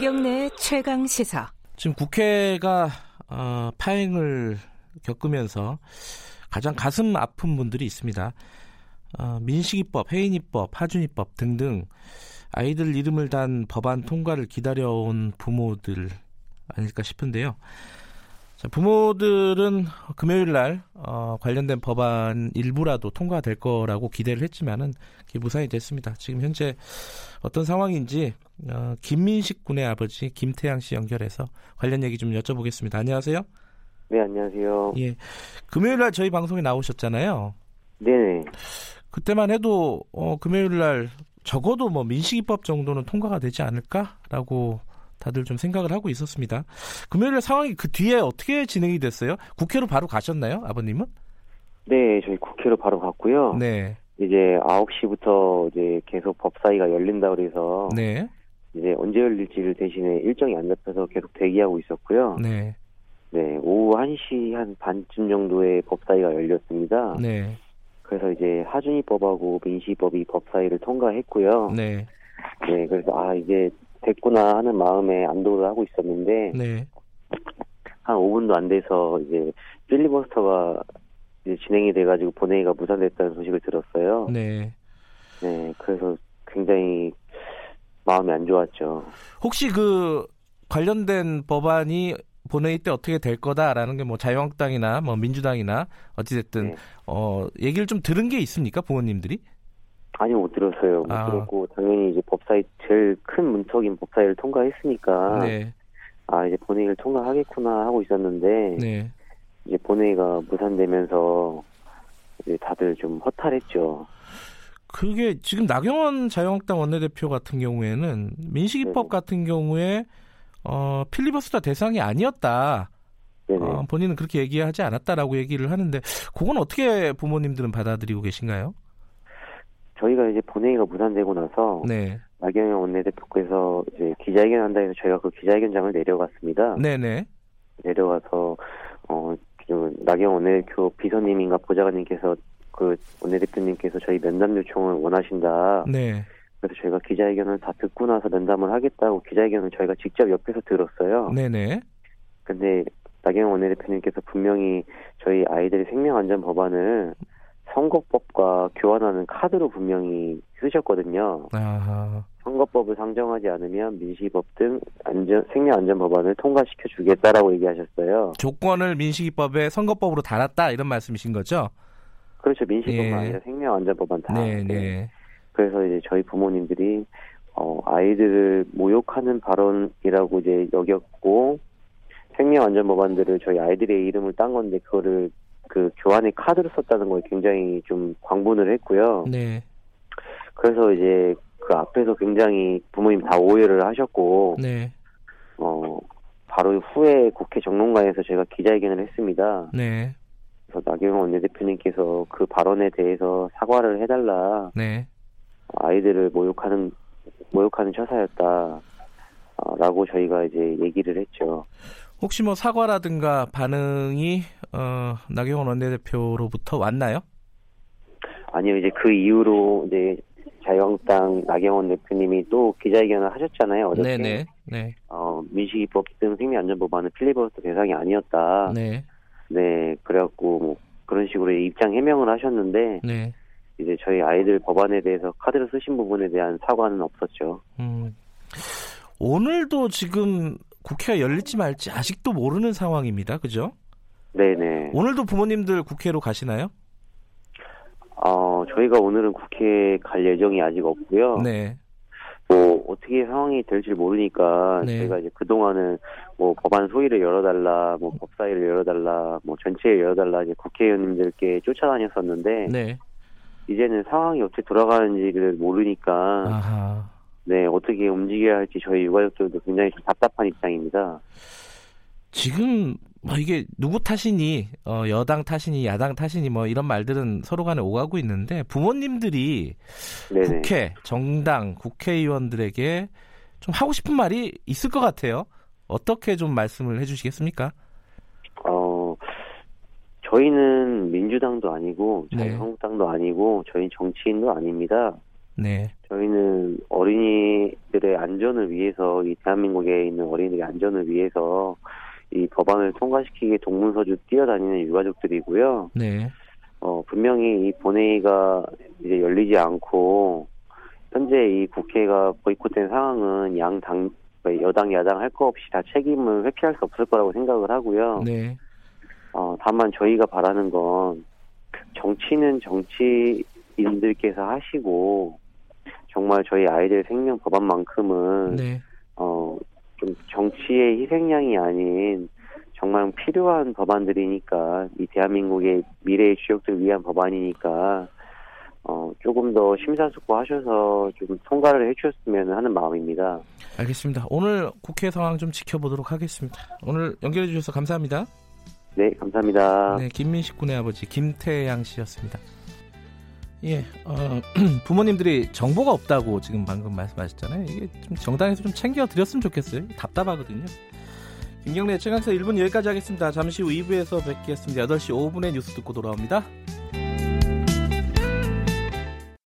김경래 최강 시사. 지금 국회가 어, 파행을 겪으면서 가장 가슴 아픈 분들이 있습니다. 어, 민식이법, 해인이법, 하준이법 등등 아이들 이름을 단 법안 통과를 기다려온 부모들 아닐까 싶은데요. 자, 부모들은 금요일 날 어, 관련된 법안 일부라도 통과될 거라고 기대를 했지만은 무산이 됐습니다. 지금 현재 어떤 상황인지 어, 김민식 군의 아버지 김태양 씨 연결해서 관련 얘기 좀 여쭤보겠습니다. 안녕하세요. 네, 안녕하세요. 예, 금요일 날 저희 방송에 나오셨잖아요. 네네. 그때만 해도 어, 금요일 날 적어도 뭐 민식이법 정도는 통과가 되지 않을까라고 다들 좀 생각을 하고 있었습니다. 금요일 상황이 그 뒤에 어떻게 진행이 됐어요? 국회로 바로 가셨나요, 아버님은? 네, 저희 국회로 바로 갔고요. 네. 이제 9시부터 이제 계속 법사위가 열린다 그래서 네. 이제 언제 열릴지를 대신에 일정이 안 잡혀서 계속 대기하고 있었고요. 네. 네, 오후 1시 한 반쯤 정도에 법사위가 열렸습니다. 네. 그래서 이제 하준이법하고 민식이법이 법사위를 통과했고요. 네. 네, 그래서 아 이제 됐구나 하는 마음에 안도를 하고 있었는데 네. 한 5분도 안 돼서 이제 필리버스터가 이제 진행이 돼가지고 본회의가 무산됐다는 소식을 들었어요. 네. 네, 그래서 굉장히 마음이 안 좋았죠. 혹시 그 관련된 법안이 본회의 때 어떻게 될 거다라는 게 뭐 자유한국당이나 뭐 민주당이나 어찌됐든 네. 어 얘기를 좀 들은 게 있습니까 부모님들이? 아니 못 들었어요. 못 아. 들었고 당연히 이제 법사위 제일 큰 문턱인 법사위를 통과했으니까 네. 아 이제 본회의를 통과하겠구나 하고 있었는데 네. 이제 본회의가 무산되면서 이제 다들 좀 허탈했죠. 그게 지금 나경원 자유한국당 원내대표 같은 경우에는 민식이법 네네. 같은 경우에 어, 필리버스터 대상이 아니었다. 네네. 어, 본인은 그렇게 얘기하지 않았다라고 얘기를 하는데 그건 어떻게 부모님들은 받아들이고 계신가요? 저희가 이제 본회의가 무산되고 나서 네, 나경원 원내대표께서 이제 기자회견 한다 해서 저희가 그 기자회견장을 내려갔습니다. 네, 네, 내려가서 어그 나경원 원내대표 비서님인가 보좌관님께서 그 원내대표님께서 저희 면담 요청을 원하신다. 네, 그래서 저희가 기자회견을 다 듣고 나서 면담을 하겠다고 기자회견을 저희가 직접 옆에서 들었어요. 네, 네, 근데 나경원 원내대표님께서 분명히 저희 아이들의 생명안전 법안을 선거법과 교환하는 카드로 분명히 쓰셨거든요. 아하, 선거법을 상정하지 않으면 민식이법 등 안전 생명안전 법안을 통과시켜 주겠다라고 얘기하셨어요. 조건을 민식이법에 선거법으로 달았다 이런 말씀이신 거죠? 그렇죠. 민식이법만 예. 아니라 생명안전 법안 다. 네, 네. 네, 그래서 이제 저희 부모님들이 어, 아이들을 모욕하는 발언이라고 이제 여겼고 생명안전 법안들을 저희 아이들의 이름을 딴 건데 그거를 그 교환의 카드로 썼다는 거에 굉장히 좀 광분을 했고요. 네, 그래서 이제 그 앞에서 굉장히 부모님 다 오해를 하셨고 네, 어 바로 후에 국회 정론관에서 제가 기자회견을 했습니다. 네, 그래서 나경원 원내대표님께서 그 발언에 대해서 사과를 해달라. 네. 아이들을 모욕하는 모욕하는 처사였다. 어, 라고 저희가 이제 얘기를 했죠. 혹시 뭐 사과라든가 반응이 어, 나경원 원내대표로부터 왔나요? 아니요, 이제 그 이후로 이제 자유한국당 나경원 대표님이 또 기자회견을 하셨잖아요. 어저께. 네네, 네, 어, 민식이법 등 생명안전법안은 필리버스터 대상이 아니었다. 네, 네, 그래갖고 뭐 그런 식으로 입장 해명을 하셨는데 네. 이제 저희 아이들 법안에 대해서 카드를 쓰신 부분에 대한 사과는 없었죠. 음, 오늘도 지금 국회가 열릴지 말지 아직도 모르는 상황입니다. 그죠? 네네. 오늘도 부모님들 국회로 가시나요? 어, 저희가 오늘은 국회에 갈 예정이 아직 없고요. 네, 뭐 어떻게 상황이 될지 모르니까 네. 저희가 이제 그 동안은 뭐 법안 소위를 열어달라, 뭐 법사위를 열어달라, 뭐 전체를 열어달라 이제 국회의원님들께 쫓아다녔었는데 네. 이제는 상황이 어떻게 돌아가는지를 모르니까 아하. 네 어떻게 움직여야 할지 저희 유가족들도 굉장히 좀 답답한 입장입니다. 지금 뭐 이게 누구 탓이니 어, 여당 탓이니 야당 탓이니 뭐 이런 말들은 서로 간에 오가고 있는데 부모님들이 네네. 국회 정당 국회의원들에게 좀 하고 싶은 말이 있을 것 같아요. 어떻게 좀 말씀을 해주시겠습니까? 어 저희는 민주당도 아니고 저희 네. 한국당도 아니고 저희 정치인도 아닙니다. 네. 저희는 어린이들의 안전을 위해서 이 대한민국에 있는 어린이들의 안전을 위해서 이 법안을 통과시키기 동문서주 뛰어다니는 유가족들이고요. 네. 어, 분명히 이 본회의가 이제 열리지 않고 현재 이 국회가 보이콧된 상황은 양당 여당 야당 할 거 없이 다 책임을 회피할 수 없을 거라고 생각을 하고요. 네. 어, 다만 저희가 바라는 건 정치는 정치인들께서 하시고 정말 저희 아이들 생명 법안만큼은 네. 어, 좀 정치의 희생양이 아닌 정말 필요한 법안들이니까 이 대한민국의 미래의 주역들 위한 법안이니까 어, 조금 더 심사숙고하셔서 좀 통과를 해주셨으면 하는 마음입니다. 알겠습니다. 오늘 국회 상황 좀 지켜보도록 하겠습니다. 오늘 연결해 주셔서 감사합니다. 네, 감사합니다. 네, 김민식 군의 아버지 김태양 씨였습니다. 예, 어, 부모님들이 정보가 없다고 지금 방금 말씀하셨잖아요. 이게 좀 정당에서 좀 챙겨 드렸으면 좋겠어요. 답답하거든요. 김경래 최강사 1분 여기까지 하겠습니다. 잠시 후 2부에서 뵙겠습니다. 8시 5분에 뉴스 듣고 돌아옵니다.